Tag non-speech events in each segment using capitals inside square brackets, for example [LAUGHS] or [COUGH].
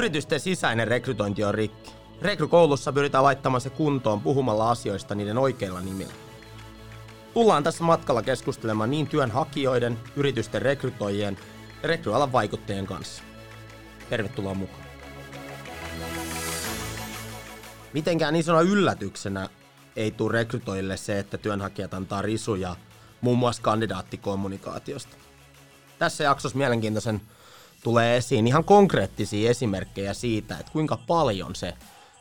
Yritysten sisäinen rekrytointi on rikki. Rekrykoulussa pyritään laittamaan se kuntoon puhumalla asioista niiden oikeilla nimillä. Tullaan tässä matkalla keskustelemaan niin työnhakijoiden, yritysten rekrytoijien ja rekryalan vaikuttajien kanssa. Tervetuloa mukaan. Mitenkään isona yllätyksenä ei tule rekrytoijille se, että työnhakijat antaa risuja muun muassa kandidaattikommunikaatiosta. Tässä jaksossa mielenkiintoisen tulee esiin ihan konkreettisia esimerkkejä siitä, että kuinka paljon se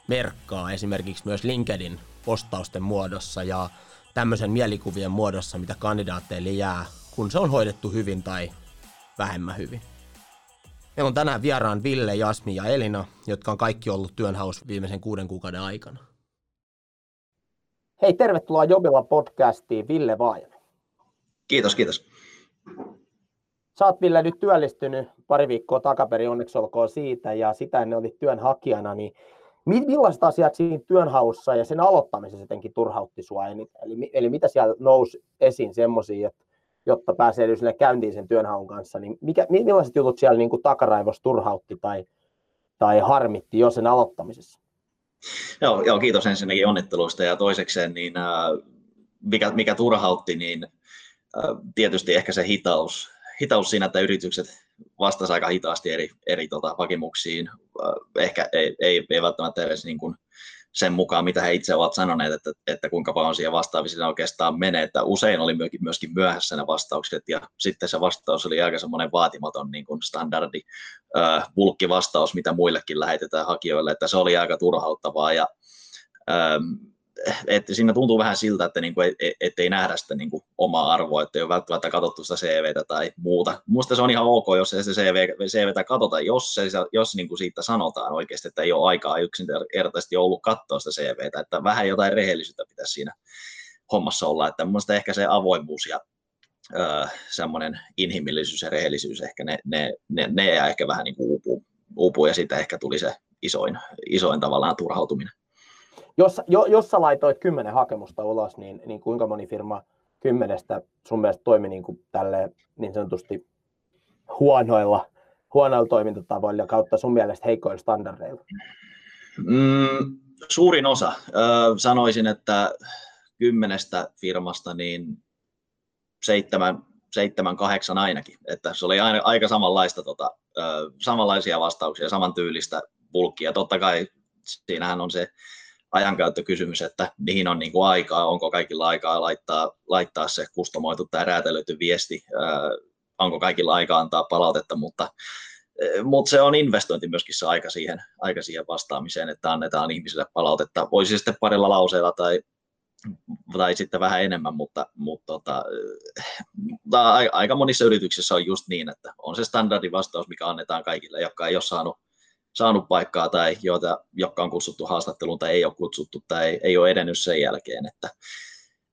merkkaa esimerkiksi myös LinkedIn postausten muodossa ja tämmöisen mielikuvien muodossa, mitä kandidaatteille jää, kun se on hoidettu hyvin tai vähemmän hyvin. Meillä on tänään vieraan Ville, Jasmi ja Elina, jotka on kaikki ollut työnhaus viimeisen kuuden kuukauden aikana. Hei, tervetuloa Jobilla podcastiin, Ville Vaajanen. Kiitos, kiitos. Sä oot Ville nyt työllistynyt pari viikkoa takaperin, onneksi olkoon siitä, ja sitä ennen olit työnhakijana, niin millaiset asiat siinä työnhaussa ja sen aloittamisessa jotenkin turhautti sua eniten? Eli, eli mitä siellä nousi esiin semmoisia, jotta pääsee sille käyntiin sen työnhaun kanssa, niin mikä, millaiset jutut siellä niin kuin takaraivossa turhautti tai, tai harmitti jo sen aloittamisessa? Joo, joo, kiitos ensinnäkin onnitteluista ja toisekseen, niin, äh, mikä, mikä turhautti, niin äh, tietysti ehkä se hitaus, hitaus siinä, että yritykset vastasivat aika hitaasti eri, eri tota, hakemuksiin. Äh, ehkä ei, ei, ei välttämättä edes niin kuin sen mukaan, mitä he itse ovat sanoneet, että, että kuinka paljon siihen vastaamiseen oikeastaan menee. Että usein oli myöskin myöhässä ne vastaukset, ja sitten se vastaus oli aika semmoinen vaatimaton niin kuin standardi äh, bulkkivastaus, mitä muillekin lähetetään hakijoille, että se oli aika turhauttavaa, ja ähm, että siinä tuntuu vähän siltä, että niinku ei, et ei nähdä sitä niinku omaa arvoa, että ei ole välttämättä katsottu sitä CVtä tai muuta. Minusta se on ihan ok, jos ei se CV, CVtä katsota, jos, se, jos niinku siitä sanotaan oikeasti, että ei ole aikaa yksinkertaisesti ollut katsoa sitä CVtä, että vähän jotain rehellisyyttä pitäisi siinä hommassa olla, että minusta ehkä se avoimuus ja öö, semmoinen inhimillisyys ja rehellisyys, ehkä ne, ne, ne, ne jää ehkä vähän niin kuin uupuu, uupuu ja siitä ehkä tuli se isoin, isoin tavallaan turhautuminen. Jos, jo, jos sä laitoit kymmenen hakemusta ulos, niin, niin kuinka moni firma kymmenestä sun mielestä toimi niin, kuin tälleen, niin sanotusti huonoilla, huonoilla toimintatavoilla kautta sun mielestä heikoilla standardeilla? Mm, suurin osa. Ö, sanoisin, että kymmenestä firmasta niin seitsemän, seitsemän, kahdeksan ainakin. Että se oli aina, aika samanlaista, tota, ö, samanlaisia vastauksia, samantyylistä bulkkia. Totta kai siinähän on se ajankäyttökysymys, että mihin on niin kuin aikaa, onko kaikilla aikaa laittaa, laittaa se kustomoitu tai räätälöity viesti, onko kaikilla aikaa antaa palautetta, mutta, mutta se on investointi myöskin se aika siihen, aika siihen vastaamiseen, että annetaan ihmisille palautetta. Voisi sitten parilla lauseella tai, tai sitten vähän enemmän, mutta, mutta tota, aika monissa yrityksissä on just niin, että on se standardivastaus, mikä annetaan kaikille, jotka ei ole saanut saanut paikkaa tai joita, jotka on kutsuttu haastatteluun tai ei ole kutsuttu tai ei ole edennyt sen jälkeen. Että,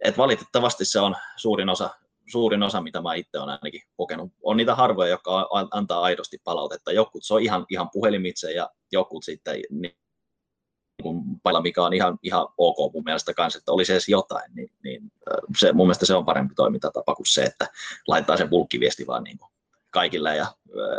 että valitettavasti se on suurin osa, suurin osa, mitä mä itse olen ainakin kokenut. On niitä harvoja, jotka antaa aidosti palautetta. Jokut se on ihan, ihan puhelimitse ja jokut sitten niin, pailla, mikä on ihan, ihan ok mun mielestä kanssa, että olisi edes jotain, niin, niin se, mun mielestä se on parempi toimintatapa kuin se, että laittaa sen bulkkiviesti vaan niin kuin kaikille ja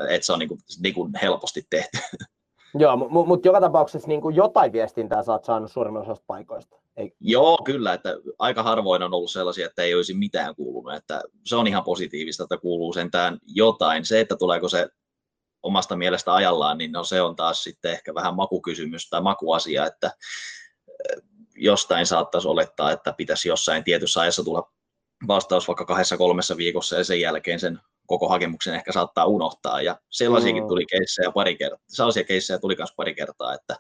että se on niin kuin, niin kuin helposti tehty. [LAUGHS] Joo, mutta mut joka tapauksessa niin jotain viestintää sä oot saanut suurimman osasta paikoista. Ei. Joo, kyllä, että aika harvoin on ollut sellaisia, että ei olisi mitään kuulunut, että se on ihan positiivista, että kuuluu sentään jotain. Se, että tuleeko se omasta mielestä ajallaan, niin no se on taas sitten ehkä vähän makukysymys tai makuasia, että eh, jostain saattaisi olettaa, että pitäisi jossain tietyssä ajassa tulla vastaus vaikka kahdessa kolmessa viikossa ja sen jälkeen sen koko hakemuksen ehkä saattaa unohtaa. Ja sellaisiakin mm. tuli keissejä pari kertaa. Sellaisia keissejä tuli myös pari kertaa, että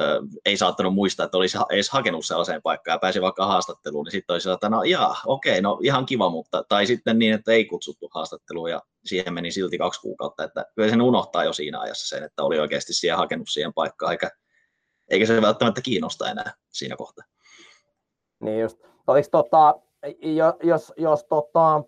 ö, ei saattanut muistaa, että olisi edes hakenut sellaiseen paikkaan ja pääsi vaikka haastatteluun, niin sitten olisi että no jaa, okei, no ihan kiva, mutta, tai sitten niin, että ei kutsuttu haastatteluun ja siihen meni silti kaksi kuukautta, että kyllä sen unohtaa jo siinä ajassa sen, että oli oikeasti siihen hakenut siihen paikkaan, eikä, eikä se välttämättä kiinnosta enää siinä kohtaa. Niin just. Oliko tota, jos, jos tota,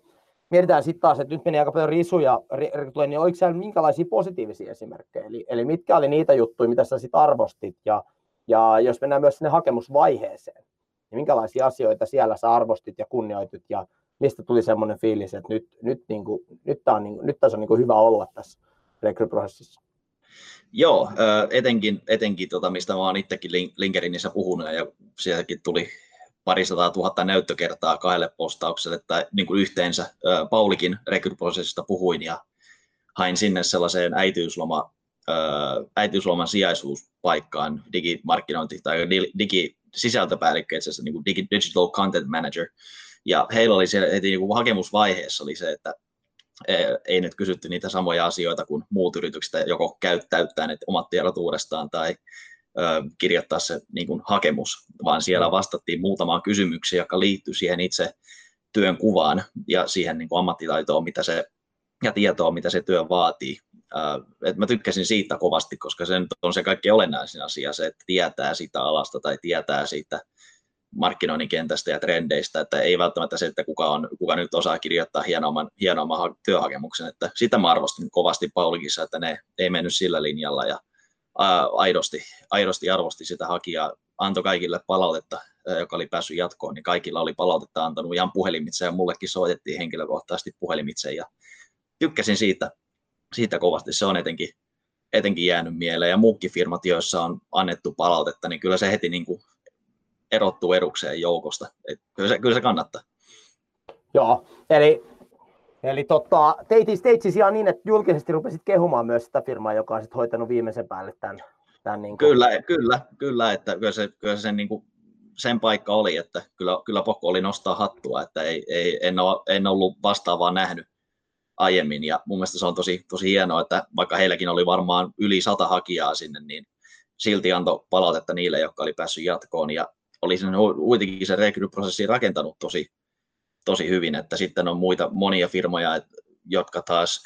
mietitään sitten taas, että nyt meni aika paljon risuja rekrytointiin, niin oliko siellä minkälaisia positiivisia esimerkkejä? Eli, eli mitkä oli niitä juttuja, mitä sä sitten arvostit? Ja, ja jos mennään myös sinne hakemusvaiheeseen, niin minkälaisia asioita siellä sä arvostit ja kunnioitit ja mistä tuli semmoinen fiilis, että nyt, nyt, niin kuin, nyt, tää on, niin, nyt tässä on niin kuin hyvä olla tässä rekryprosessissa? Joo, etenkin, etenkin tota, mistä mä oon itsekin LinkedInissä puhunut ja sieltäkin tuli parisataa tuhatta näyttökertaa kahdelle postaukselle, että niin kuin yhteensä. Paulikin rekryprosessista puhuin ja hain sinne sellaiseen äitiysloma, äitiysloman sijaisuuspaikkaan digimarkkinointi tai digisisältöpäällikkö, itse asiassa niin kuin digital content manager, ja heillä oli siellä heti niin kuin hakemusvaiheessa oli se, että e, ei nyt kysytty niitä samoja asioita kuin muut yritykset, joko käyttäyttää ne omat tiedot uudestaan tai kirjoittaa se niin kuin hakemus, vaan siellä mm. vastattiin muutamaan kysymykseen, joka liittyy siihen itse työn kuvaan ja siihen niin kuin ammattitaitoon, mitä se, ja tietoa, mitä se työ vaatii. Et mä tykkäsin siitä kovasti, koska se on se kaikki olennaisin asia, se, että tietää sitä alasta tai tietää siitä markkinoinnin kentästä ja trendeistä, että ei välttämättä se, että kuka, on, kuka nyt osaa kirjoittaa hienomman, hienomman työhakemuksen, että sitä mä arvostin kovasti Paulikissa, että ne ei mennyt sillä linjalla ja aidosti, aidosti arvosti sitä hakijaa, antoi kaikille palautetta, joka oli päässyt jatkoon, niin kaikilla oli palautetta antanut. Ihan puhelimitse ja mullekin soitettiin henkilökohtaisesti puhelimitse ja tykkäsin siitä, siitä kovasti, se on etenkin, etenkin jäänyt mieleen. Ja muutkin firmat, joissa on annettu palautetta, niin kyllä se heti niin kuin erottuu edukseen joukosta, Et kyllä, se, kyllä se kannattaa. Joo, eli Eli tota, teit, teit siis ihan niin, että julkisesti rupesit kehumaan myös sitä firmaa, joka on sit hoitanut viimeisen päälle tämän. tämän niin kuin... Kyllä, kyllä, kyllä, että kyllä se, kyllä se sen, niin kuin, sen paikka oli, että kyllä, kyllä Pokko oli nostaa hattua, että ei, ei, en, ole, en ollut vastaavaa nähnyt aiemmin, ja mun mielestä se on tosi, tosi hienoa, että vaikka heilläkin oli varmaan yli sata hakijaa sinne, niin silti antoi palautetta niille, jotka oli päässyt jatkoon, ja oli sen, kuitenkin se rekryprosessi rakentanut tosi, tosi hyvin, että sitten on muita monia firmoja, jotka taas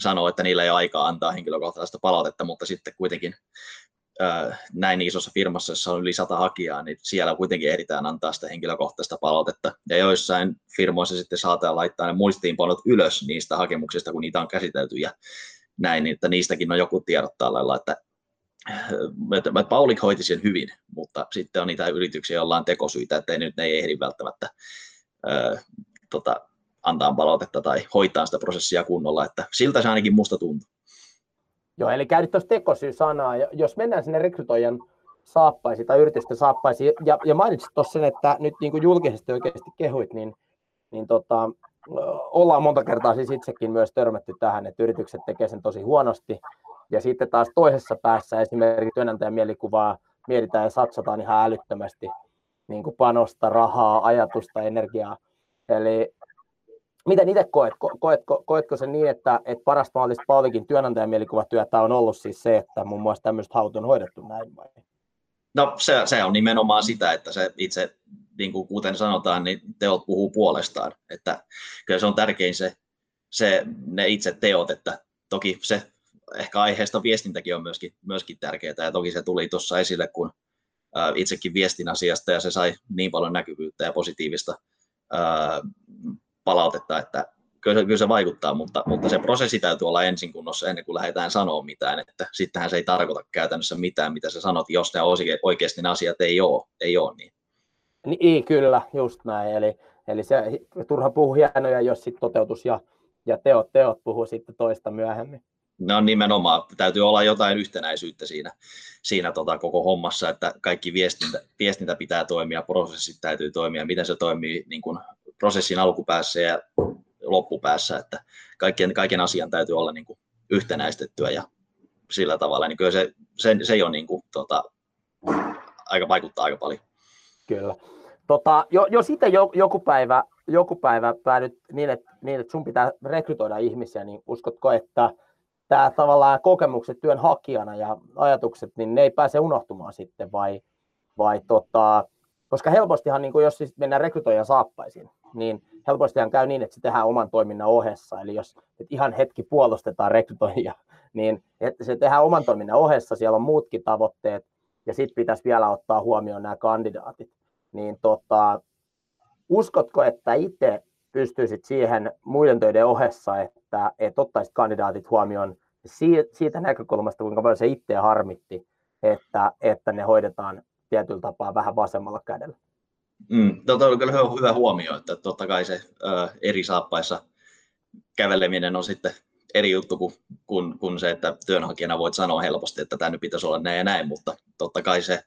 sanoo, että niillä ei aikaa antaa henkilökohtaista palautetta, mutta sitten kuitenkin näin isossa firmassa, jossa on yli sata hakijaa, niin siellä kuitenkin ehditään antaa sitä henkilökohtaista palautetta. Ja joissain firmoissa sitten saatetaan laittaa ne muistiinpanot ylös niistä hakemuksista, kun niitä on käsitelty ja näin, niin että niistäkin on joku tiedottaa lailla, että että Paulik hoiti sen hyvin, mutta sitten on niitä yrityksiä, joilla on tekosyitä, että nyt ne ei ehdi välttämättä tota, antaa palautetta tai hoitaa sitä prosessia kunnolla, että siltä se ainakin musta tuntuu. Joo, eli käytit tuossa tekosyy-sanaa, jos mennään sinne rekrytoijan saappaisi tai yritysten saappaisi, ja, ja mainitsit tuossa sen, että nyt niin kuin julkisesti oikeasti kehuit, niin, niin tota, ollaan monta kertaa siis itsekin myös törmätty tähän, että yritykset tekevät sen tosi huonosti, ja sitten taas toisessa päässä esimerkiksi työnantajan mielikuvaa mietitään ja satsataan ihan älyttömästi niin kuin panosta, rahaa, ajatusta, energiaa. Eli miten itse koet? Koetko, koetko sen niin, että, että parasta mahdollista Paulikin työnantajan mielikuvatyötä on ollut siis se, että muun muassa tämmöistä haut on hoidettu näin vai? No se, se on nimenomaan sitä, että se itse, niin kuin kuten sanotaan, niin teot puhuu puolestaan. Että kyllä se on tärkein se, se ne itse teot, että toki se ehkä aiheesta viestintäkin on myöskin, myöskin tärkeää, ja toki se tuli tuossa esille, kun itsekin viestin asiasta ja se sai niin paljon näkyvyyttä ja positiivista palautetta, että kyllä se, kyllä se vaikuttaa, mutta, mutta se prosessi täytyy olla ensin kunnossa ennen kuin lähdetään sanoa mitään, että sittenhän se ei tarkoita käytännössä mitään, mitä sä sanot, jos ne oikeasti ne asiat ei ole, ei ole niin. Niin, kyllä, just näin. Eli, eli se turha puhua hienoja, jos sitten toteutus ja, ja teot, teot puhuu sitten toista myöhemmin. No nimenomaan, täytyy olla jotain yhtenäisyyttä siinä, siinä tota koko hommassa, että kaikki viestintä, viestintä pitää toimia, prosessit täytyy toimia, miten se toimii niin kuin prosessin alkupäässä ja loppupäässä, että kaikkien, kaiken asian täytyy olla niin kuin yhtenäistettyä ja sillä tavalla, niin kyllä se, se, se on niin kuin, tota, aika vaikuttaa aika paljon. Kyllä. Tota, jo, jo sitten joku päivä, joku päivä päädyt niin että, niin, että sun pitää rekrytoida ihmisiä, niin uskotko, että tämä tavallaan kokemukset työnhakijana ja ajatukset, niin ne ei pääse unohtumaan sitten vai, vai tota, koska helpostihan, niin kuin jos siis mennään rekrytoijan saappaisiin, niin helpostihan käy niin, että se tehdään oman toiminnan ohessa. Eli jos että ihan hetki puolustetaan rekrytoijia, [LAUGHS] niin että se tehdään oman toiminnan ohessa, siellä on muutkin tavoitteet, ja sitten pitäisi vielä ottaa huomioon nämä kandidaatit. Niin tota, uskotko, että itse pystyisit siihen muiden töiden ohessa, että, että ottaisit kandidaatit huomioon siitä näkökulmasta, kuinka paljon se itse harmitti, että, että ne hoidetaan tietyllä tapaa vähän vasemmalla kädellä. Mm, tota oli kyllä hyvä, huomio, että totta kai se ö, eri saappaissa käveleminen on sitten eri juttu kuin, kuin, kuin se, että työnhakijana voit sanoa helposti, että tämä nyt pitäisi olla näin ja näin, mutta totta kai se,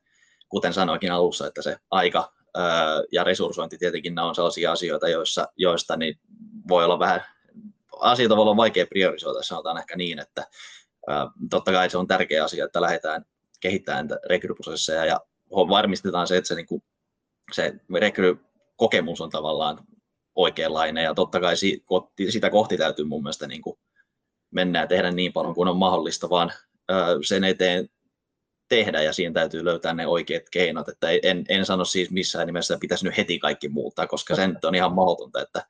kuten sanoikin alussa, että se aika ja resurssointi tietenkin nämä on sellaisia asioita, joissa, joista niin voi olla vähän, asioita voi olla vaikea priorisoida, sanotaan ehkä niin, että totta kai se on tärkeä asia, että lähdetään kehittämään rekryprosesseja ja varmistetaan se, että se, niin kuin, se rekrykokemus on tavallaan oikeanlainen ja totta kai sitä kohti täytyy mun mielestä niin kuin mennä ja tehdä niin paljon kuin on mahdollista, vaan sen eteen tehdä ja siinä täytyy löytää ne oikeat keinot. Että en, en sano siis missään nimessä, että pitäisi nyt heti kaikki muuttaa, koska se on ihan mahdotonta, että,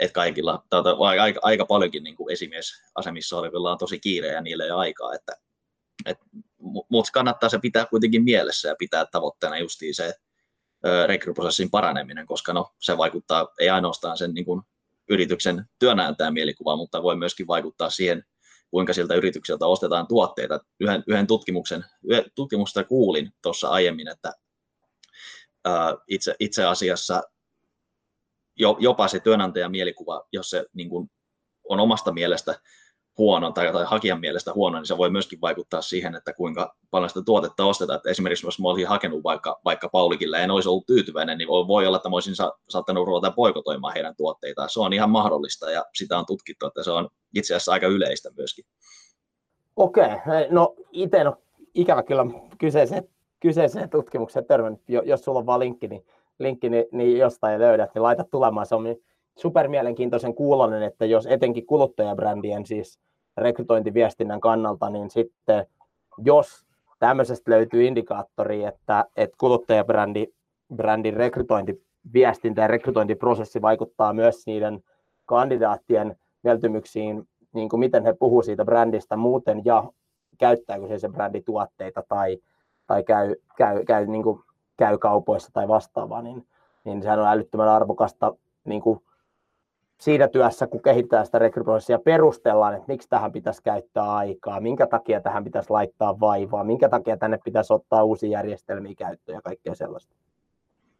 että kaikilla, tuota, aika, aika paljonkin niin kuin esimiesasemissa olevilla on tosi kiire ja niille ei aikaa, että, että, mutta kannattaa se pitää kuitenkin mielessä ja pitää tavoitteena justiin se rekryprosessin paraneminen, koska no, se vaikuttaa ei ainoastaan sen niin kuin, yrityksen työnääntäjän mielikuvaan, mutta voi myöskin vaikuttaa siihen, kuinka siltä yritykseltä ostetaan tuotteita. Yhden, yhden tutkimuksen, yhden tutkimusta kuulin tuossa aiemmin, että ää, itse, itse asiassa jo, jopa se työnantajan mielikuva, jos se niin kuin, on omasta mielestä huono tai, tai hakijan mielestä huono, niin se voi myöskin vaikuttaa siihen, että kuinka paljon sitä tuotetta ostetaan. Että esimerkiksi jos mä olisin hakenut vaikka, vaikka Paulikille ja en olisi ollut tyytyväinen, niin voi, olla, että mä olisin sa- saattanut ruveta poikotoimaan heidän tuotteitaan. Se on ihan mahdollista ja sitä on tutkittu, että se on itse asiassa aika yleistä myöskin. Okei, no itse on ikävä kyllä kyseiseen, kyseiseen tutkimukseen törmännyt. Jos sulla on vaan linkki, niin, linkki, niin, niin jostain löydät, niin laita tulemaan. Se on supermielenkiintoisen kuulonen, että jos etenkin kuluttajabrändien siis rekrytointiviestinnän kannalta, niin sitten jos tämmöisestä löytyy indikaattori, että, että kuluttajabrändi brändin rekrytointiviestintä ja rekrytointiprosessi vaikuttaa myös niiden kandidaattien mieltymyksiin, niin kuin miten he puhuu siitä brändistä muuten ja käyttääkö se se brändi tuotteita tai, tai käy, käy, käy, niin kuin, käy kaupoissa tai vastaavaa, niin, niin sehän on älyttömän arvokasta niin kuin siinä työssä, kun kehittää sitä rekryprosessia, perustellaan, että miksi tähän pitäisi käyttää aikaa, minkä takia tähän pitäisi laittaa vaivaa, minkä takia tänne pitäisi ottaa uusia järjestelmiä käyttöön ja kaikkea sellaista.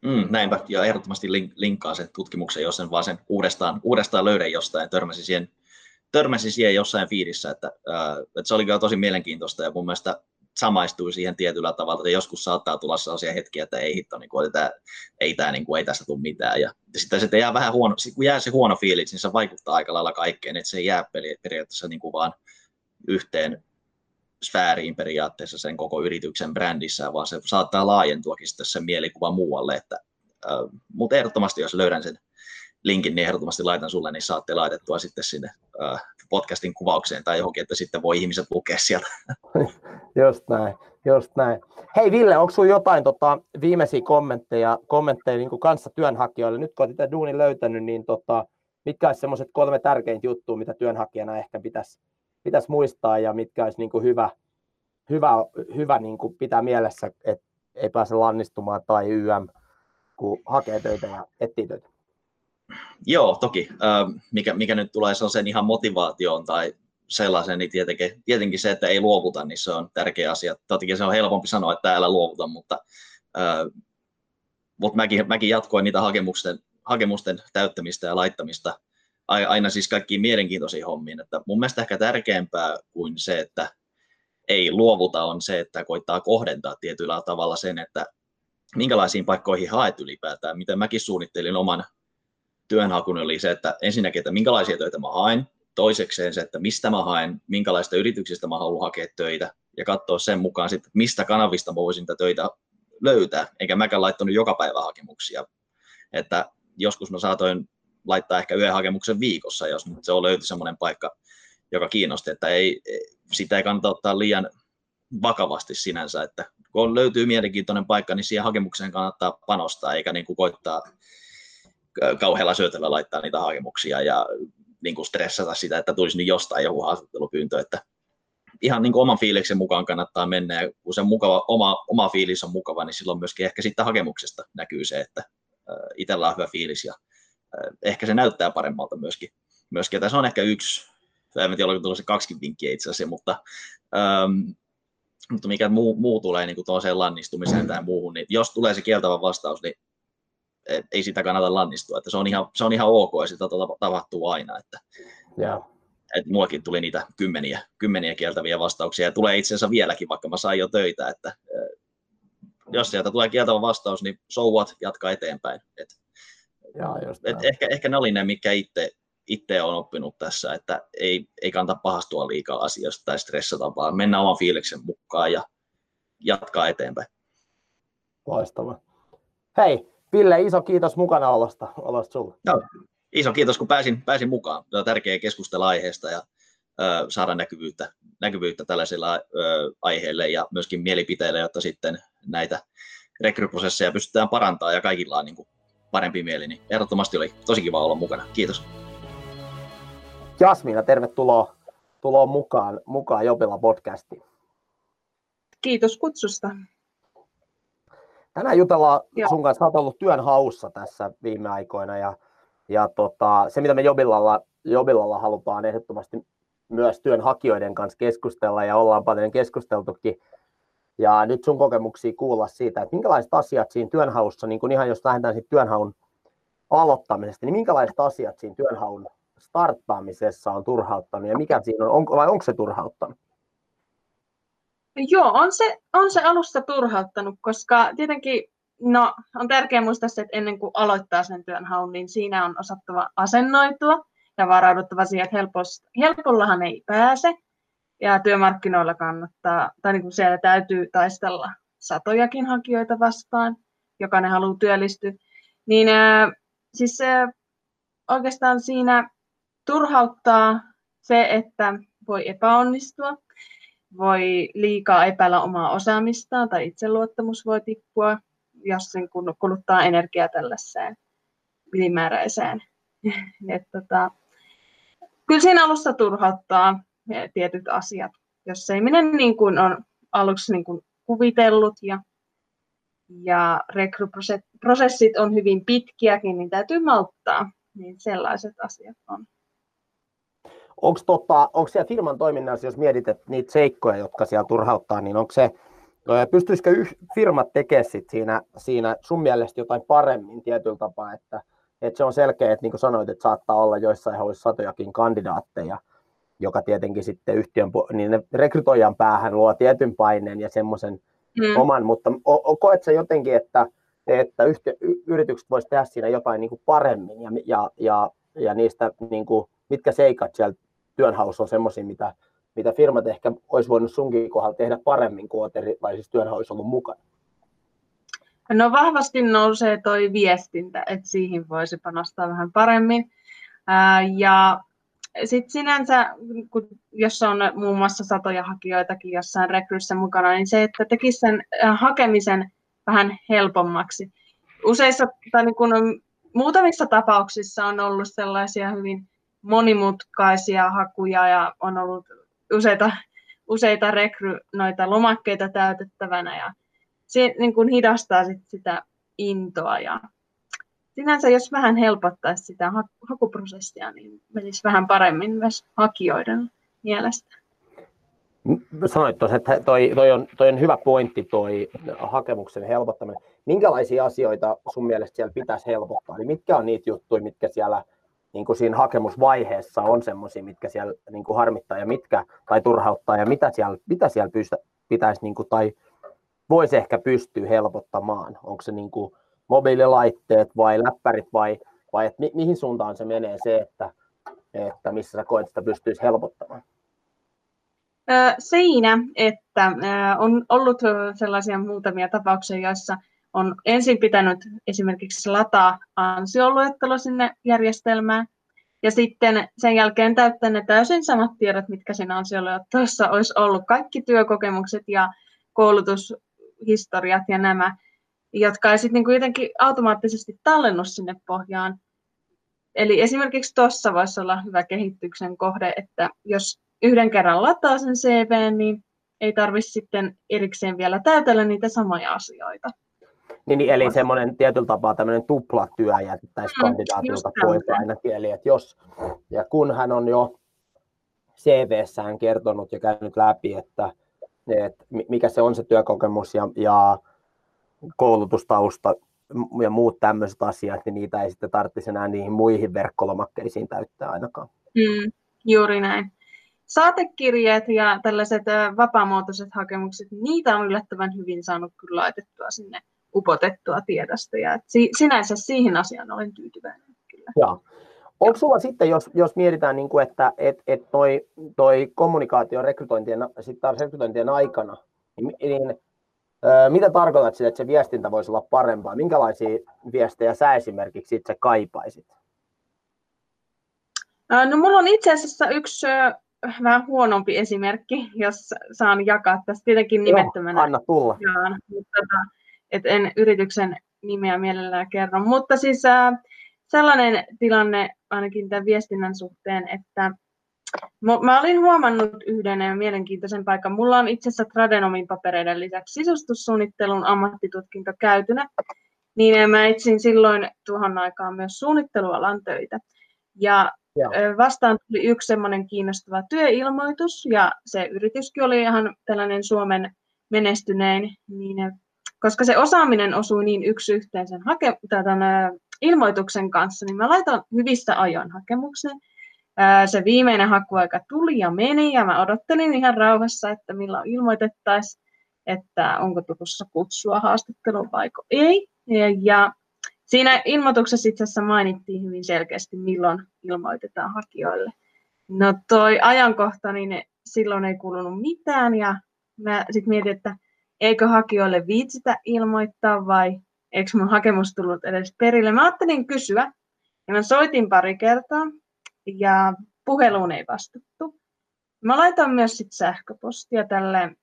Mm, näinpä, ja ehdottomasti link, linkkaa sen tutkimuksen, jos sen vaan sen uudestaan, uudestaan löydän jostain, törmäsi siihen, törmäsi siihen jossain fiidissä, että, äh, että se oli kyllä tosi mielenkiintoista, ja mun mielestä samaistuu siihen tietyllä tavalla, että joskus saattaa tulla sellaisia hetkiä, että ei hitto, niin kuin, että ei, tämä, niin kuin, ei tästä tule mitään. Ja sitten se jää vähän huono, kun jää se huono fiilis, niin se vaikuttaa aika lailla kaikkeen, että se ei jää periaatteessa niin kuin vaan yhteen sfääriin periaatteessa sen koko yrityksen brändissä, vaan se saattaa laajentuakin sitten se mielikuva muualle. Että, äh, mutta ehdottomasti, jos löydän sen linkin, niin ehdottomasti laitan sulle, niin saatte laitettua sitten sinne äh, podcastin kuvaukseen tai johonkin, että sitten voi ihmiset lukea sieltä. [LAUGHS] just näin, just näin. Hei Ville, onko sinulla jotain tota, viimeisiä kommentteja, kommentteja niin kuin kanssa työnhakijoille? Nyt kun olet duunin löytänyt, niin tota, mitkä olisi semmoiset kolme tärkeintä juttua, mitä työnhakijana ehkä pitäisi, pitäisi muistaa ja mitkä olisi niin kuin hyvä, hyvä, hyvä niin kuin pitää mielessä, että ei pääse lannistumaan tai YM, kun hakee töitä ja etsii töitä? Joo, toki. Mikä, mikä nyt tulee sen ihan motivaatioon tai sellaisen, niin tietenkin, tietenkin se, että ei luovuta, niin se on tärkeä asia. Toki se on helpompi sanoa, että älä luovuta, mutta, mutta mäkin, mäkin jatkoin niitä hakemusten, hakemusten täyttämistä ja laittamista aina siis kaikkiin mielenkiintoisiin hommiin. Että mun mielestä ehkä tärkeämpää kuin se, että ei luovuta, on se, että koittaa kohdentaa tietyllä tavalla sen, että minkälaisiin paikkoihin haet ylipäätään. Miten mäkin suunnittelin oman työnhakun oli se, että ensinnäkin, että minkälaisia töitä mä haen, toisekseen se, että mistä mä haen, minkälaista yrityksistä mä haluan hakea töitä, ja katsoa sen mukaan sitten, mistä kanavista mä voisin töitä löytää, eikä mäkään laittanut joka päivä hakemuksia. Että joskus mä saatoin laittaa ehkä yhden hakemuksen viikossa, jos se on löyty semmoinen paikka, joka kiinnosti, että ei, sitä ei kannata ottaa liian vakavasti sinänsä, että kun löytyy mielenkiintoinen paikka, niin siihen hakemukseen kannattaa panostaa, eikä niin kuin koittaa kauhealla syötöllä laittaa niitä hakemuksia ja niin kuin stressata sitä, että tulisi nyt jostain joku haastattelupyyntö, että ihan niin kuin oman fiiliksen mukaan kannattaa mennä, ja kun se mukava, oma, oma fiilis on mukava, niin silloin myöskin ehkä sitten hakemuksesta näkyy se, että itsellä on hyvä fiilis, ja ehkä se näyttää paremmalta myöskin. myöskin. Tässä on ehkä yksi, en tiedä, oliko se kaksi vinkkiä itse asiassa, mutta, ähm, mutta mikä muu, muu tulee niin kuin toiseen lannistumiseen tai muuhun, niin jos tulee se kieltävä vastaus, niin ei sitä kannata lannistua, että se on ihan, se on ihan ok ja sitä tapahtuu aina. Että, yeah. Et mullakin tuli niitä kymmeniä, kymmeniä kieltäviä vastauksia ja tulee itse asiassa vieläkin, vaikka mä sain jo töitä, että jos sieltä tulee kieltävä vastaus, niin so what, jatka eteenpäin. Et, Jaa, just et ehkä, ehkä ne oli ne, mikä itse, itse on oppinut tässä, että ei, ei kannata pahastua liikaa asioista tai stressata, vaan mennä oman fiiliksen mukaan ja jatkaa eteenpäin. Loistavaa. Hei, Ville, iso kiitos mukanaolosta olosta sulle. No, iso kiitos, kun pääsin, pääsin mukaan. On tärkeää keskustella aiheesta ja ö, saada näkyvyyttä, näkyvyyttä tällaisilla ö, aiheille ja myöskin mielipiteille, jotta sitten näitä rekryprosesseja pystytään parantamaan ja kaikilla on niin kuin parempi mieli. Niin ehdottomasti oli tosi kiva olla mukana. Kiitos. Jasmina, tervetuloa tuloa mukaan, mukaan Jopilla podcastiin. Kiitos kutsusta. Tänään jutellaan Joo. sun kanssa, olet ollut työn haussa tässä viime aikoina ja, ja tota, se mitä me Jobillalla, Jobillalla halutaan ehdottomasti myös työnhakijoiden kanssa keskustella ja ollaan paljon keskusteltukin ja nyt sun kokemuksia kuulla siitä, että minkälaiset asiat siinä työnhaussa, niin kuin ihan jos lähdetään siitä työnhaun aloittamisesta, niin minkälaiset asiat siinä työnhaun starttaamisessa on turhauttanut ja mikä siinä on, on vai onko se turhauttanut? Joo, on se, on se alusta turhauttanut, koska tietenkin no, on tärkeää muistaa se, että ennen kuin aloittaa sen työnhaun, niin siinä on osattava asennoitua ja varauduttava siihen, että helpost, helpollahan ei pääse. Ja työmarkkinoilla kannattaa, tai niin kuin siellä täytyy taistella satojakin hakijoita vastaan, jokainen haluaa työllistyä. Niin äh, siis äh, oikeastaan siinä turhauttaa se, että voi epäonnistua voi liikaa epäillä omaa osaamistaan tai itseluottamus voi tippua, jos sen kuluttaa energiaa tällaiseen ylimääräiseen. [LAUGHS] Et, tota, kyllä siinä alussa turhauttaa tietyt asiat, jos ei mene niin kuin on aluksi niin kuin kuvitellut ja, ja rekryprosessit on hyvin pitkiäkin, niin täytyy malttaa. Niin sellaiset asiat on. Onko tota, siellä firman toiminnassa, jos mietit että niitä seikkoja, jotka siellä turhauttaa, niin onko se, pystyisikö firmat tekemään sit siinä, siinä sun mielestä jotain paremmin tietyllä tapaa, että, että se on selkeä, että niin kuin sanoit, että saattaa olla joissain olisi satojakin kandidaatteja, joka tietenkin sitten yhtiön, niin ne rekrytoijan päähän luo tietyn paineen ja semmoisen mm. oman, mutta koet sä jotenkin, että, että yhtiö, yritykset voisi tehdä siinä jotain niin kuin paremmin ja, ja, ja, ja niistä, niin kuin, mitkä seikat siellä työnhaussa on semmoisia, mitä, mitä firmat ehkä olisi voinut sunkin kohdalla tehdä paremmin, kuin olet erilaisissa työnhauissa ollut mukana? No vahvasti nousee toi viestintä, että siihen voisi panostaa vähän paremmin. Ää, ja sitten sinänsä, kun, jos on muun muassa satoja hakijoitakin jossain rekryssä mukana, niin se, että tekisi sen hakemisen vähän helpommaksi. Useissa tai niin kun muutamissa tapauksissa on ollut sellaisia hyvin monimutkaisia hakuja ja on ollut useita, useita rekry noita lomakkeita täytettävänä ja se niin kuin hidastaa sit sitä intoa ja sinänsä jos vähän helpottaisi sitä hakuprosessia, niin menisi vähän paremmin myös hakijoiden mielestä. Sanoit tuossa, että toi, toi, on, toi on hyvä pointti, toi hakemuksen helpottaminen. Minkälaisia asioita sun mielestä siellä pitäisi helpottaa? Eli mitkä on niitä juttuja, mitkä siellä niin kuin siinä hakemusvaiheessa on semmoisia, mitkä siellä niin kuin harmittaa ja mitkä, tai turhauttaa ja mitä siellä, mitä siellä pystä, pitäisi niin kuin, tai voisi ehkä pystyä helpottamaan. Onko se niin kuin mobiililaitteet vai läppärit vai, vai et mi, mihin suuntaan se menee se, että, että missä sä koet sitä pystyisi helpottamaan? Siinä, että on ollut sellaisia muutamia tapauksia, joissa on ensin pitänyt esimerkiksi lataa ansioluettelo sinne järjestelmään, ja sitten sen jälkeen täyttää ne täysin samat tiedot, mitkä siinä ansioluettelossa olisi ollut. Kaikki työkokemukset ja koulutushistoriat ja nämä, jotka ei sitten niin jotenkin automaattisesti tallennut sinne pohjaan. Eli esimerkiksi tuossa voisi olla hyvä kehityksen kohde, että jos yhden kerran lataa sen CV, niin ei tarvitse sitten erikseen vielä täytellä niitä samoja asioita. Niin, niin eli semmoinen tietyllä tapaa tämmöinen tuplatyö jätettäisiin mm, kandidaatilta pois ainakin. Eli että jos ja kun hän on jo CV-sään kertonut ja käynyt läpi, että, että mikä se on se työkokemus ja, ja koulutustausta ja muut tämmöiset asiat, niin niitä ei sitten tarvitsisi enää niihin muihin verkkolomakkeisiin täyttää ainakaan. Mm, Juuri näin. Saatekirjeet ja tällaiset vapaamuotoiset hakemukset, niitä on yllättävän hyvin saanut kyllä laitettua sinne upotettua tiedosta. Ja sinänsä siihen asiaan olen tyytyväinen. Kyllä. Joo. Onko sulla sitten, jos, jos mietitään, niin kuin, että et, et toi, toi kommunikaatio rekrytointien, sit taas rekrytointien aikana, niin, niin ö, mitä tarkoitat sille, että se viestintä voisi olla parempaa? Minkälaisia viestejä sä esimerkiksi itse kaipaisit? No mulla on itse asiassa yksi vähän huonompi esimerkki, jos saan jakaa tästä tietenkin nimettömänä. Joo, anna tulla. Jaan, mutta, et en yrityksen nimeä mielellään kerro. Mutta siis äh, sellainen tilanne ainakin tämän viestinnän suhteen, että Mä olin huomannut yhden mielenkiintoisen paikan. Mulla on itse asiassa Tradenomin papereiden lisäksi sisustussuunnittelun ammattitutkinto käytynä, niin mä etsin silloin tuohon aikaan myös suunnittelualan töitä. Ja Joo. vastaan tuli yksi semmoinen kiinnostava työilmoitus, ja se yrityskin oli ihan tällainen Suomen menestynein, niin koska se osaaminen osui niin yksi yhteen sen hake- tämän, ilmoituksen kanssa, niin mä laitan hyvissä ajoin hakemuksen. Se viimeinen hakuaika tuli ja meni, ja mä odottelin ihan rauhassa, että milloin ilmoitettaisiin, että onko tulossa kutsua haastatteluun vai ei. Ja Siinä ilmoituksessa itse asiassa mainittiin hyvin selkeästi, milloin ilmoitetaan hakijoille. No toi ajankohta, niin silloin ei kuulunut mitään ja mä sitten mietin, että eikö hakijoille viitsitä ilmoittaa vai eikö mun hakemus tullut edes perille. Mä ajattelin kysyä ja mä soitin pari kertaa ja puheluun ei vastattu. Mä laitoin myös sit sähköpostia tälle,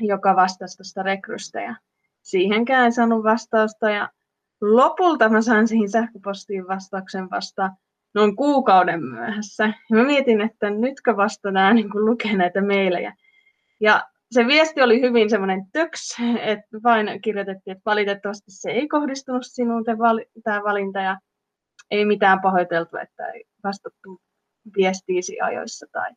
joka vastasi tuosta rekrystä ja siihenkään en saanut vastausta ja lopulta mä sain siihen sähköpostiin vastauksen vasta noin kuukauden myöhässä. Ja mä mietin, että nytkö vasta nämä niin lukee näitä meilejä. Ja se viesti oli hyvin semmoinen töks, että vain kirjoitettiin, että valitettavasti se ei kohdistunut sinuun tämä valinta ja ei mitään pahoiteltu, että ei vastattu viestiisi ajoissa. Tai...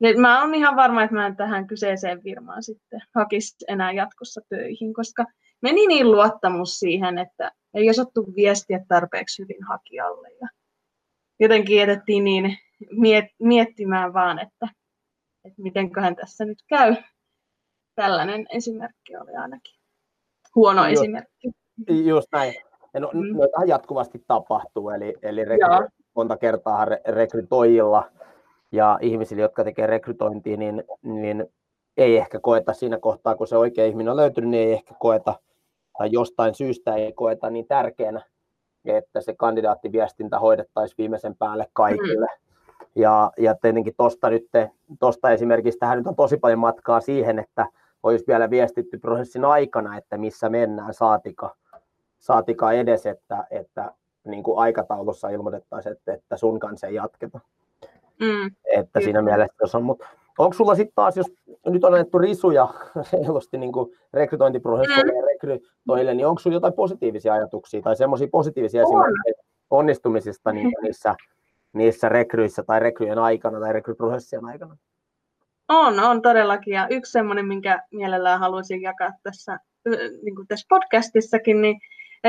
Nyt mä oon ihan varma, että mä en tähän kyseiseen firmaan sitten hakisi enää jatkossa töihin, koska meni niin luottamus siihen, että ei osattu viestiä tarpeeksi hyvin hakijalle. Ja jotenkin jätettiin niin miet- miettimään vaan, että, että mitenköhän tässä nyt käy. Tällainen esimerkki oli ainakin huono just, esimerkki. Just näin. Ja no, mm. Noitahan jatkuvasti tapahtuu, eli, eli rekry- monta kertaa re- rekrytoijilla ja ihmisillä, jotka tekee rekrytointia, niin, niin ei ehkä koeta siinä kohtaa, kun se oikea ihminen on löytynyt, niin ei ehkä koeta tai jostain syystä ei koeta niin tärkeänä, että se kandidaattiviestintä hoidettaisiin viimeisen päälle kaikille. Mm. Ja, ja tietenkin tuosta nyt, tosta esimerkiksi tähän nyt on tosi paljon matkaa siihen, että olisi vielä viestitty prosessin aikana, että missä mennään, saatika, saatika edes, että, että niin kuin aikataulussa ilmoitettaisiin, että, että sun kanssa ei jatketa. Mm. Että siinä mielessä jos on, mutta onko sulla sitten taas, jos nyt on annettu risuja [LAUGHS] reilusti niin rekrytointiprosessille mm. ja rekrytoille, niin onko sinulla jotain positiivisia ajatuksia tai semmoisia positiivisia esimerkkejä onnistumisista niin [LAUGHS] niissä, niissä rekryissä tai rekryjen aikana tai rekryprosessien aikana? On, on todellakin. Ja yksi semmoinen, minkä mielellään haluaisin jakaa tässä, niin kuin tässä podcastissakin, niin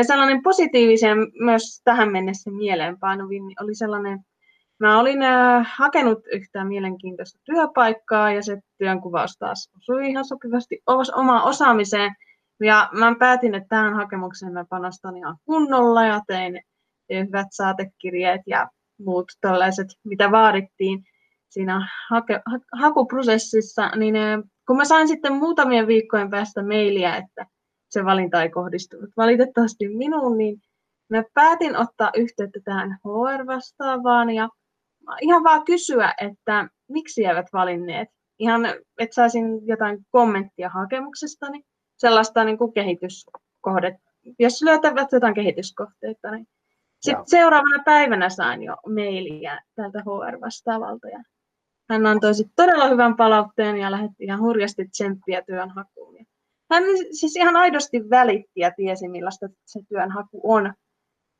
sellainen positiivisen myös tähän mennessä mieleenpainuvin niin oli sellainen Mä olin hakenut yhtään mielenkiintoista työpaikkaa ja se työnkuvaus taas osui ihan sopivasti omaan osaamiseen. Ja mä päätin, että tähän hakemukseen mä panostan ihan kunnolla ja tein, tein hyvät saatekirjeet ja muut tällaiset, mitä vaadittiin siinä hake, ha, hakuprosessissa, niin äh, kun mä sain sitten muutamien viikkojen päästä mailia, että se valinta ei kohdistunut valitettavasti minuun, niin mä päätin ottaa yhteyttä tähän HR-vastaavaan ja ihan vaan kysyä, että miksi eivät valinneet. Ihan, että saisin jotain kommenttia hakemuksestani, sellaista niin kuin kehityskohdet, jos löytävät jotain kehityskohteita. Niin. Sitten seuraavana päivänä sain jo mailia tältä HR-vastaavalta ja hän antoi sitten todella hyvän palautteen ja lähetti ihan hurjasti tsemppiä työnhakuun. Hän siis ihan aidosti välitti ja tiesi, millaista se työnhaku on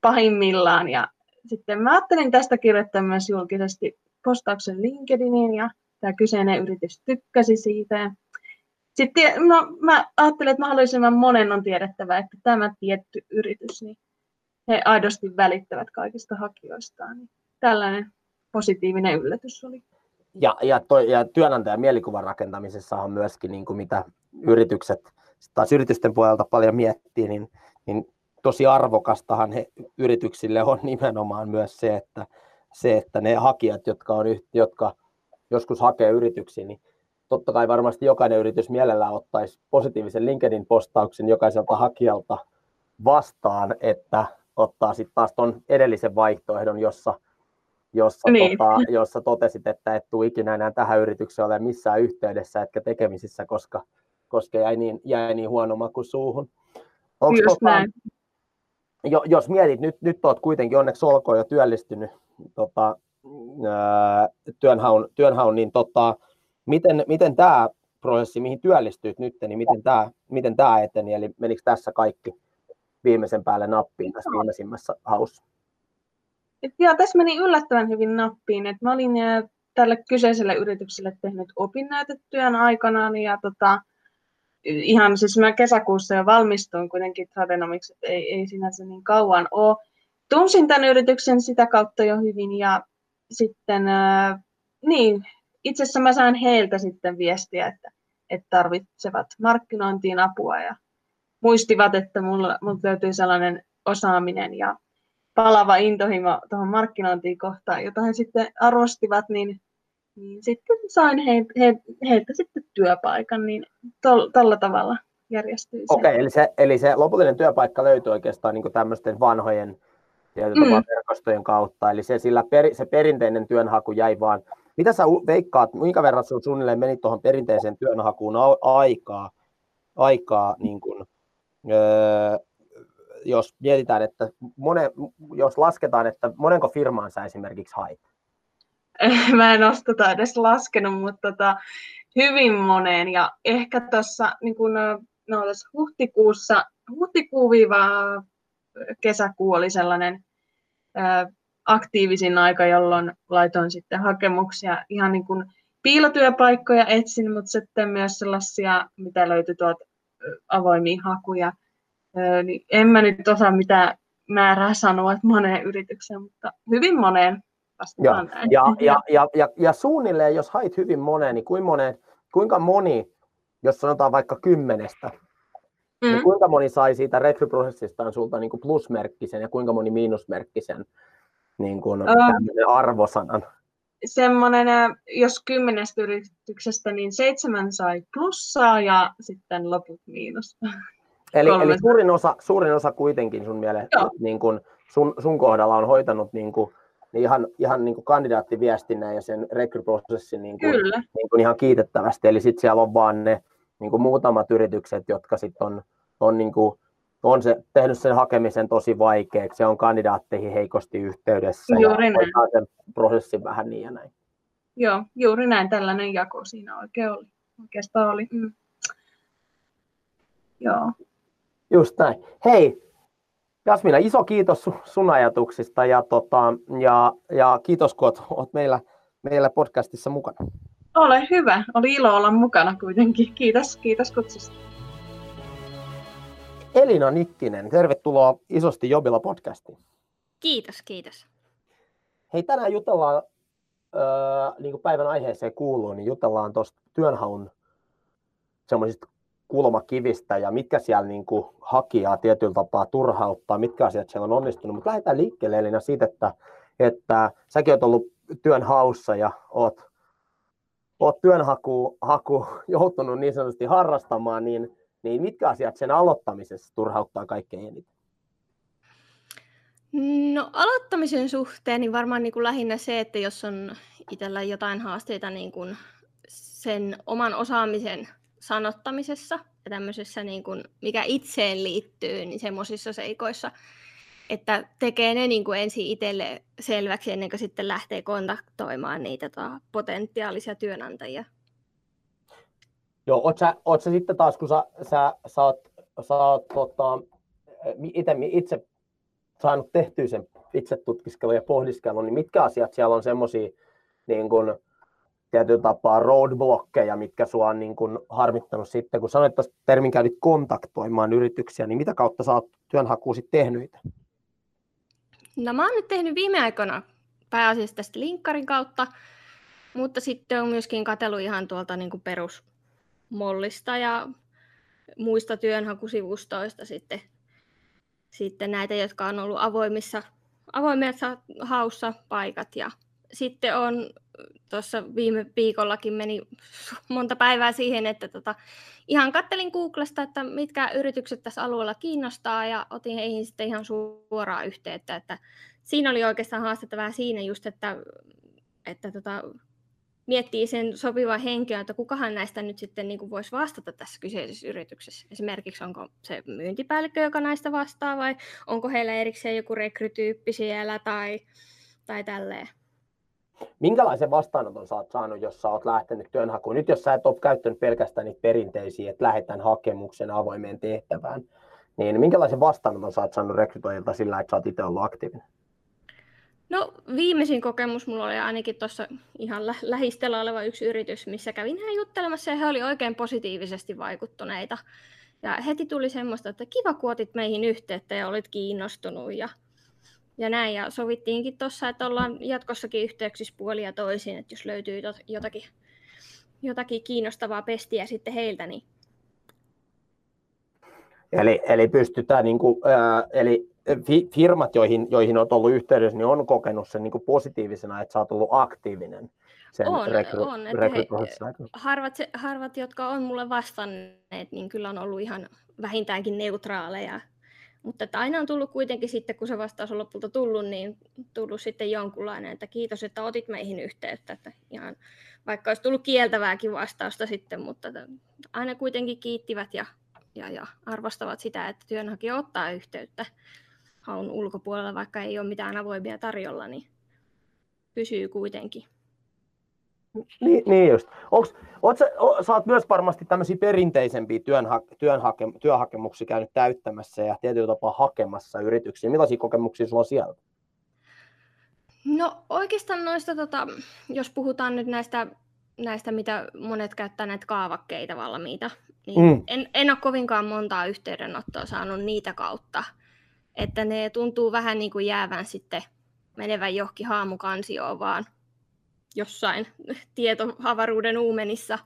pahimmillaan ja sitten mä ajattelin tästä kirjoittaa myös julkisesti postauksen LinkedIniin ja tämä kyseinen yritys tykkäsi siitä. Sitten no, mä ajattelin, että mahdollisimman monen on tiedettävä, että tämä tietty yritys, niin he aidosti välittävät kaikista hakijoistaan. Tällainen positiivinen yllätys oli. Ja, ja, toi, ja työnantajan mielikuvan rakentamisessa on myöskin, niin kuin mitä yritykset, taas yritysten puolelta paljon miettii, niin, niin tosi arvokastahan he, yrityksille on nimenomaan myös se, että, se, että ne hakijat, jotka, on, jotka joskus hakee yrityksiin, niin totta kai varmasti jokainen yritys mielellään ottaisi positiivisen LinkedIn-postauksen jokaiselta hakijalta vastaan, että ottaa sitten taas tuon edellisen vaihtoehdon, jossa, jossa, niin. tota, jossa totesit, että et tule ikinä enää tähän yritykseen ole missään yhteydessä etkä tekemisissä, koska, koska jäi, niin, jäi niin huono maku suuhun. Onks Just tota, näin. Jo, jos mietit, nyt, nyt olet kuitenkin onneksi olkoon jo työllistynyt tota, ää, työnhaun, työnhaun, niin tota, miten, miten tämä prosessi, mihin työllistyit nyt, niin miten tämä, miten tämä eteni, eli menikö tässä kaikki viimeisen päälle nappiin tässä viimeisimmässä haussa? Et joo, tässä meni yllättävän hyvin nappiin. Et mä olin tälle kyseiselle yritykselle tehnyt opinnäytetyön aikanaan ja tota, ihan siis mä kesäkuussa jo valmistuin kuitenkin Tradenomics, että ei, ei sinänsä niin kauan ole. Tunsin tämän yrityksen sitä kautta jo hyvin ja sitten äh, niin, itse asiassa mä sain heiltä sitten viestiä, että, että tarvitsevat markkinointiin apua ja muistivat, että mulla, mulla löytyy sellainen osaaminen ja palava intohimo tuohon markkinointiin kohtaan, jota he sitten arvostivat, niin, niin sitten sain he, he, heiltä sitten työpaikan, niin tällä tavalla järjestyi se. Okei, eli se, eli se lopullinen työpaikka löytyi oikeastaan niin tämmöisten vanhojen mm. verkostojen kautta, eli se, sillä per, se perinteinen työnhaku jäi vaan. Mitä sä veikkaat, minkä verran sun suunnilleen meni tuohon perinteiseen työnhakuun aikaa, aikaa niin kuin, öö, jos mietitään, että mone, jos lasketaan, että monenko firmaan sä esimerkiksi hait? [LAUGHS] Mä en ole tota edes laskenut, mutta tota, hyvin moneen. Ja ehkä tuossa niin kun, no, huhtikuussa, huhtikuu-kesäkuu oli sellainen ää, aktiivisin aika, jolloin laitoin sitten hakemuksia ihan niin kuin piilotyöpaikkoja etsin, mutta sitten myös sellaisia, mitä löytyi tuolta avoimia hakuja niin en mä nyt osaa mitään määrää sanoa, että moneen yritykseen, mutta hyvin moneen ja, ja, ja, [LAUGHS] ja, ja, ja suunnilleen, jos hait hyvin moneen, niin kuinka, moneen, kuinka moni, jos sanotaan vaikka kymmenestä, niin mm. niin kuinka moni sai siitä rekryprosessistaan sulta niin kuin plusmerkkisen ja kuinka moni miinusmerkkisen niin kuin uh, arvosanan? Semmoinen, jos kymmenestä yrityksestä, niin seitsemän sai plussaa ja sitten loput miinus. [LAUGHS] Eli, eli suurin, osa, suurin osa kuitenkin sun mielestä niin kun sun, sun kohdalla on hoitanut niin kun, niin ihan, ihan niin kuin kandidaattiviestinnän ja sen rekryprosessin niin kuin, niin kuin ihan kiitettävästi. Eli sitten siellä on vaan ne niin kuin muutamat yritykset, jotka sitten on, on, niin kuin, on se, tehnyt sen hakemisen tosi vaikeaksi, se on kandidaatteihin heikosti yhteydessä juuri ja näin. sen prosessin vähän niin ja näin. Joo, juuri näin tällainen jako siinä oikein oli. Oikeastaan oli. Mm. Joo. Just näin. Hei, Jasmina, iso kiitos sun ajatuksista ja, tota, ja, ja kiitos, kun olet, olet meillä, meillä podcastissa mukana. Ole hyvä. Oli ilo olla mukana kuitenkin. Kiitos, kiitos kutsusta. Elina Nikkinen, tervetuloa isosti Jobilla podcastiin. Kiitos, kiitos. Hei, tänään jutellaan, äh, niin kuin päivän aiheeseen kuuluu, niin jutellaan tuosta työnhaun semmoisista kulmakivistä ja mitkä siellä niin kuin hakijaa tietyllä tapaa turhauttaa, mitkä asiat siellä on onnistunut. Mutta lähdetään liikkeelle Elina siitä, että, että säkin olet ollut työn haussa ja oot, oot työnhaku haku, joutunut niin sanotusti harrastamaan, niin, niin mitkä asiat sen aloittamisessa turhauttaa kaikkein eniten? No aloittamisen suhteen niin varmaan niin kuin lähinnä se, että jos on itsellä jotain haasteita niin kuin sen oman osaamisen sanottamisessa ja tämmöisessä, niin kuin, mikä itseen liittyy, niin semmoisissa seikoissa, että tekee ne niin kuin ensin itselle selväksi ennen kuin sitten lähtee kontaktoimaan niitä tota, potentiaalisia työnantajia. Joo, oot sä, oot sä sitten taas, kun sä, sä, sä oot, sä oot tota, itse, itse saanut tehtyä sen itse tutkiskelun ja pohdiskelun, niin mitkä asiat siellä on semmoisia niin kuin, tietyllä tapaa roadblockeja, mitkä sua on niin kuin harmittanut sitten, kun sanoit että termin käytit kontaktoimaan yrityksiä, niin mitä kautta sä oot työnhakuun sitten tehnyt No mä oon nyt tehnyt viime aikoina pääasiassa tästä linkkarin kautta, mutta sitten on myöskin katsellut ihan tuolta niin kuin perusmollista ja muista työnhakusivustoista sitten, sitten näitä, jotka on ollut avoimissa, avoimessa haussa paikat. Ja sitten on tuossa viime viikollakin meni monta päivää siihen, että tota, ihan kattelin Googlesta, että mitkä yritykset tässä alueella kiinnostaa ja otin heihin sitten ihan suoraa yhteyttä, että siinä oli oikeastaan haastettavaa siinä just, että, että tota, miettii sen sopivan henkilön, että kukahan näistä nyt sitten niin voisi vastata tässä kyseisessä yrityksessä. Esimerkiksi onko se myyntipäällikkö, joka näistä vastaa, vai onko heillä erikseen joku rekrytyyppi siellä tai, tai tälleen. Minkälaisen vastaanoton sä oot saanut, jos sä oot lähtenyt työnhakuun? Nyt jos sä et ole käyttänyt pelkästään niitä perinteisiä, että lähetän hakemuksen avoimeen tehtävään, niin minkälaisen vastaanoton sä oot saanut rekrytoijilta sillä, että sä oot itse ollut aktiivinen? No viimeisin kokemus mulla oli ainakin tuossa ihan lä- lähistöllä oleva yksi yritys, missä kävin hän juttelemassa ja he oli oikein positiivisesti vaikuttuneita. Ja heti tuli semmoista, että kiva kun otit meihin yhteyttä ja olit kiinnostunut ja, ja näin. Ja sovittiinkin tuossa, että ollaan jatkossakin yhteyksissä puolia toisiin, että jos löytyy jotakin, jotakin kiinnostavaa pestiä sitten heiltä, niin Eli, eli pystytään, niin kuin, ää, eli firmat, joihin, joihin olet ollut yhteydessä, niin on kokenut sen niin kuin positiivisena, että sä oot ollut aktiivinen sen on, rekry, on, he, harvat, harvat, jotka on mulle vastanneet, niin kyllä on ollut ihan vähintäänkin neutraaleja. Mutta että aina on tullut kuitenkin sitten, kun se vastaus on lopulta tullut, niin tullut sitten jonkunlainen, että kiitos, että otit meihin yhteyttä. Että ihan, vaikka olisi tullut kieltävääkin vastausta sitten, mutta aina kuitenkin kiittivät ja, ja, ja arvostavat sitä, että työnhakija ottaa yhteyttä haun ulkopuolella, vaikka ei ole mitään avoimia tarjolla, niin pysyy kuitenkin. Niin, niin just. Onks, oot sä, o, sä oot myös varmasti tämmöisiä perinteisempiä työnha, työnhake, työhakemuksia käynyt täyttämässä ja tietyllä tapaa hakemassa yrityksiä. Millaisia kokemuksia sulla on siellä? No oikeastaan noista, tota, jos puhutaan nyt näistä, näistä, mitä monet käyttää näitä kaavakkeita valmiita, niin mm. en, en ole kovinkaan montaa yhteydenottoa saanut niitä kautta että ne tuntuu vähän niin kuin jäävän sitten menevän johonkin haamukansioon vaan jossain [LAUGHS] tietoavaruuden uumenissa.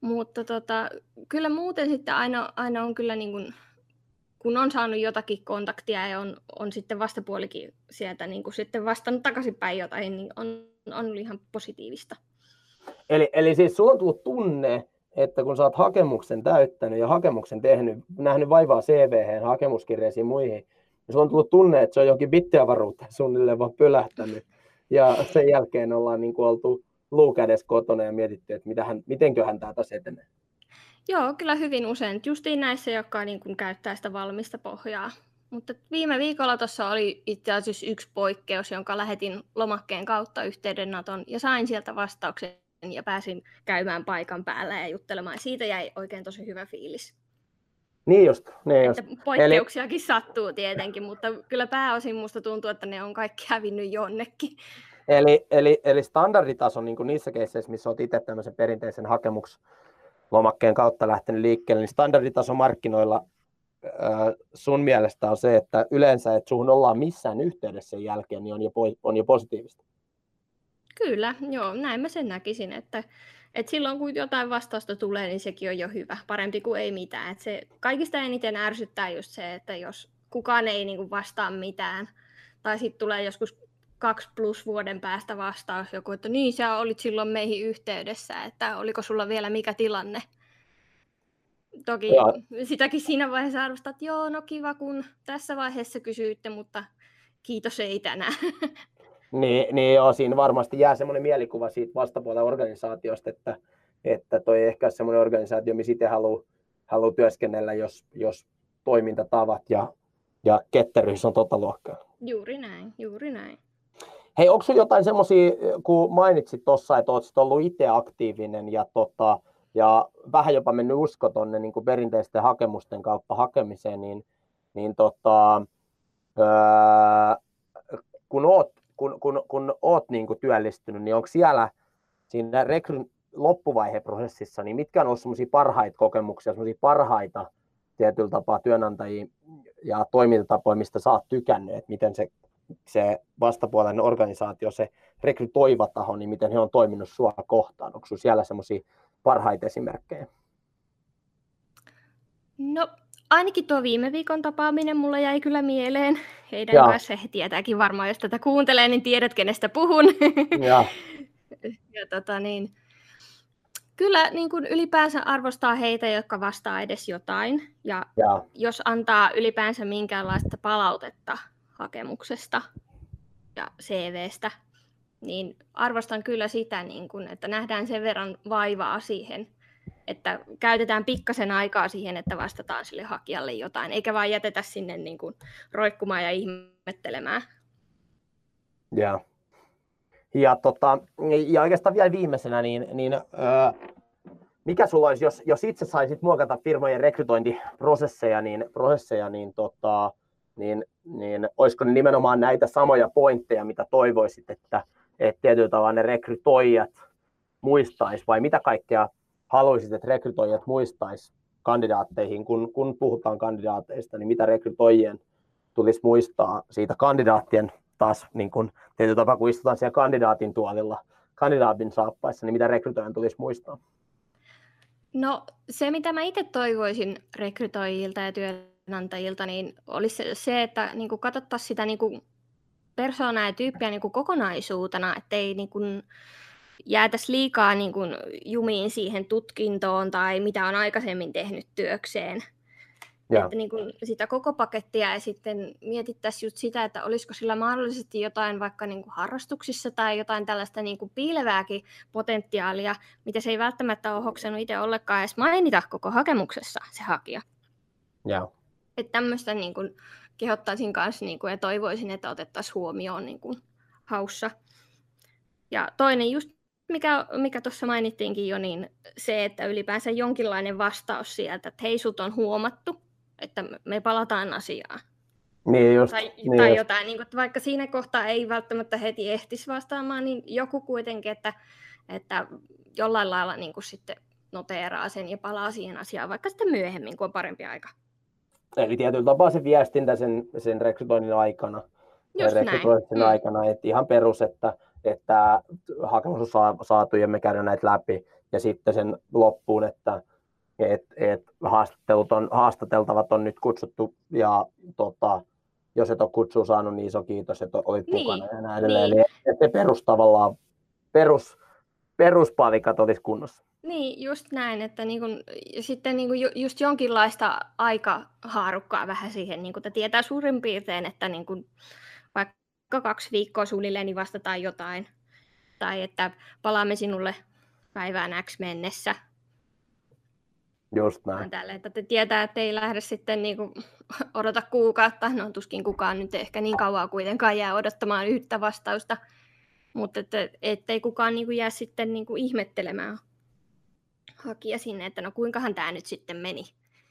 Mutta tota, kyllä muuten sitten aina, aina on kyllä niin kuin, kun on saanut jotakin kontaktia ja on, on sitten vastapuolikin sieltä niin kuin sitten vastannut takaisinpäin jotain, niin on, on ollut ihan positiivista. Eli, eli siis sulla on tullut tunne, että kun sä oot hakemuksen täyttänyt ja hakemuksen tehnyt, nähnyt vaivaa CV, hakemuskirjeisiin muihin, niin sulla on tullut tunne, että se on jokin bittiavaruutta suunnilleen vaan pölähtänyt. Ja sen jälkeen ollaan niin kuin oltu luukädessä kotona ja mietitty, että mitähän, mitenköhän tämä etenee. Joo, kyllä hyvin usein. Justiin näissä, jotka niin kuin käyttää sitä valmista pohjaa. Mutta viime viikolla tuossa oli itse asiassa yksi poikkeus, jonka lähetin lomakkeen kautta yhteydenoton ja sain sieltä vastauksen ja pääsin käymään paikan päällä ja juttelemaan. Siitä jäi oikein tosi hyvä fiilis. Niin just. Niin just. Että poikkeuksiakin Eli... sattuu tietenkin, mutta kyllä pääosin musta tuntuu, että ne on kaikki hävinnyt jonnekin. Eli, eli, eli standarditaso niin niissä keisseissä, missä olet itse tämmöisen perinteisen hakemuslomakkeen kautta lähtenyt liikkeelle, niin standarditaso markkinoilla sun mielestä on se, että yleensä, että suhun ollaan missään yhteydessä sen jälkeen, niin on jo, on jo positiivista. Kyllä, joo, näin mä sen näkisin, että, että silloin kun jotain vastausta tulee, niin sekin on jo hyvä, parempi kuin ei mitään. Että se kaikista eniten ärsyttää just se, että jos kukaan ei niin kuin vastaa mitään, tai sitten tulee joskus kaksi plus vuoden päästä vastaus joku, että niin, sä olit silloin meihin yhteydessä, että oliko sulla vielä mikä tilanne. Toki ja. sitäkin siinä vaiheessa arvostaa, että joo, no kiva kun tässä vaiheessa kysyitte, mutta kiitos ei tänään. [LAUGHS] Niin, niin joo, siinä varmasti jää semmoinen mielikuva siitä vastapuolen organisaatiosta, että, että toi ehkä semmoinen organisaatio, missä itse haluaa haluu työskennellä, jos, jos toimintatavat ja, ja ketteryys on tota luokkaa. Juuri näin, juuri näin. Hei, onko sinulla jotain semmoisia, kun mainitsit tuossa, että olet ollut itse aktiivinen ja, tota, ja vähän jopa mennyt usko tuonne niin perinteisten hakemusten kautta hakemiseen, niin, niin tota, öö, kun olet kun, kun, kun oot niin kuin työllistynyt, niin onko siellä siinä rekryn loppuvaiheprosessissa, niin mitkä on ollut semmoisia parhaita kokemuksia, semmoisia parhaita tietyllä tapaa työnantajia ja toimintatapoja, mistä sä oot tykännyt, että miten se, se vastapuolinen organisaatio, se rekrytoiva taho, niin miten he on toiminut sua kohtaan? Onko siellä semmoisia parhaita esimerkkejä? No ainakin tuo viime viikon tapaaminen mulla jäi kyllä mieleen. Heidän Joo. kanssa he tietääkin varmaan, jos tätä kuuntelee, niin tiedät, kenestä puhun. Ja, [LAUGHS] ja tota niin, kyllä niin kuin ylipäänsä arvostaa heitä, jotka vastaa edes jotain. Ja, ja jos antaa ylipäänsä minkäänlaista palautetta hakemuksesta ja CVstä, niin arvostan kyllä sitä, niin kuin, että nähdään sen verran vaivaa siihen, että käytetään pikkasen aikaa siihen, että vastataan sille hakijalle jotain, eikä vaan jätetä sinne niin kuin roikkumaan ja ihmettelemään. Ja, ja, tota, ja oikeastaan vielä viimeisenä, niin, niin öö, mikä sulla olisi, jos, jos itse saisit muokata firmojen rekrytointiprosesseja, niin, prosesseja, niin, tota, niin, niin olisiko ne nimenomaan näitä samoja pointteja, mitä toivoisit, että, että tietyllä tavalla ne rekrytoijat muistaisi, vai mitä kaikkea haluaisit, että rekrytoijat muistaisi kandidaatteihin, kun, kun puhutaan kandidaateista, niin mitä rekrytoijien tulisi muistaa siitä kandidaattien taas niin kun, tapaa, kun istutaan siellä kandidaatin tuolilla, kandidaatin saappaissa, niin mitä rekrytoijan tulisi muistaa? No se, mitä mä itse toivoisin rekrytoijilta ja työnantajilta, niin olisi se, että niin katsottaisiin sitä niin persoonaa ja tyyppiä niin kokonaisuutena, ettei niin jäätäisi liikaa niin kuin jumiin siihen tutkintoon tai mitä on aikaisemmin tehnyt työkseen. Ja. Että niin kuin sitä koko pakettia ja sitten mietittäisiin just sitä, että olisiko sillä mahdollisesti jotain vaikka niin kuin harrastuksissa tai jotain tällaista niin kuin piilevääkin potentiaalia, mitä se ei välttämättä ole hoksenut itse ollenkaan edes mainita koko hakemuksessa se hakija. Ja. Että tämmöistä niin kuin kehottaisin kanssa niin kuin, ja toivoisin, että otettaisiin huomioon niin kuin haussa. Ja toinen just mikä, mikä tuossa mainittiinkin jo, niin se, että ylipäänsä jonkinlainen vastaus sieltä, että hei, sut on huomattu, että me palataan asiaan. Niin just, tai, niin tai just. jotain, niin kuin, että vaikka siinä kohtaa ei välttämättä heti ehtisi vastaamaan, niin joku kuitenkin, että, että jollain lailla niin kuin sitten noteeraa sen ja palaa siihen asiaan, vaikka sitten myöhemmin, kun on parempi aika. Eli tietyllä tapaa se viestintä sen, sen rekrytoinnin aikana. Just rekrytoinnin näin. Mm. aikana, että ihan perus, että, että hakemus on saatu ja me käydään näitä läpi. Ja sitten sen loppuun, että et, et haastattelut on, haastateltavat on nyt kutsuttu ja tota, jos et ole kutsua saanut, niin iso kiitos, että olit niin, mukana ja näin edelleen. Niin. Eli että perus tavallaan, perus, peruspalikat olisi kunnossa. Niin, just näin, että niin kun, sitten niin kun just jonkinlaista aikahaarukkaa vähän siihen, niin kun, että tietää suurin piirtein, että niin kun, kaksi viikkoa suunnilleen niin vastataan jotain, tai että palaamme sinulle päivään X mennessä. Just näin. Tälle, että te tietää, että ei lähde sitten niin kuin, [LAUGHS] odota kuukautta, no tuskin kukaan nyt ehkä niin kauan kuitenkaan jää odottamaan yhtä vastausta, mutta että, ettei kukaan niin kuin, jää sitten niin kuin, ihmettelemään hakija sinne, että no kuinkahan tämä nyt sitten meni.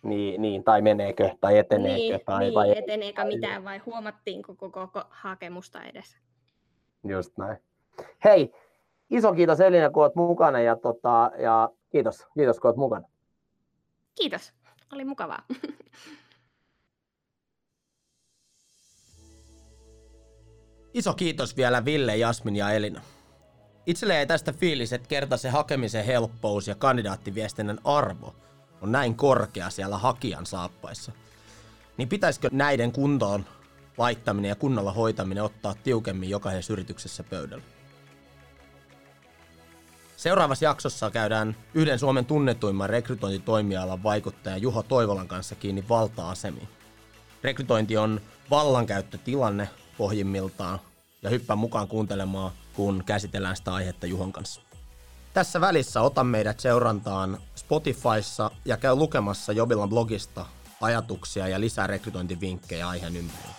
Niin, niin tai meneekö, tai eteneekö. Niin, tai, niin vai, eteneekö mitään, vai huomattiinko koko, koko hakemusta edes. Just näin. Hei, iso kiitos Elina, kun olet mukana, ja, tota, ja kiitos, kiitos, kun olet mukana. Kiitos, oli mukavaa. [LAUGHS] Iso kiitos vielä Ville, Jasmin ja Elina. Itselle ei tästä fiilis, että kerta se hakemisen helppous ja kandidaattiviestinnän arvo on näin korkea siellä hakijan saappaissa. Niin pitäisikö näiden kuntoon laittaminen ja kunnolla hoitaminen ottaa tiukemmin jokaisessa yrityksessä pöydällä? Seuraavassa jaksossa käydään yhden Suomen tunnetuimman rekrytointitoimialan vaikuttajan Juho Toivolan kanssa kiinni valta-asemiin. Rekrytointi on vallankäyttötilanne pohjimmiltaan ja hyppää mukaan kuuntelemaan, kun käsitellään sitä aihetta Juhon kanssa. Tässä välissä ota meidät seurantaan Spotifyssa ja käy lukemassa Jobilan blogista ajatuksia ja lisää rekrytointivinkkejä aiheen ympärillä.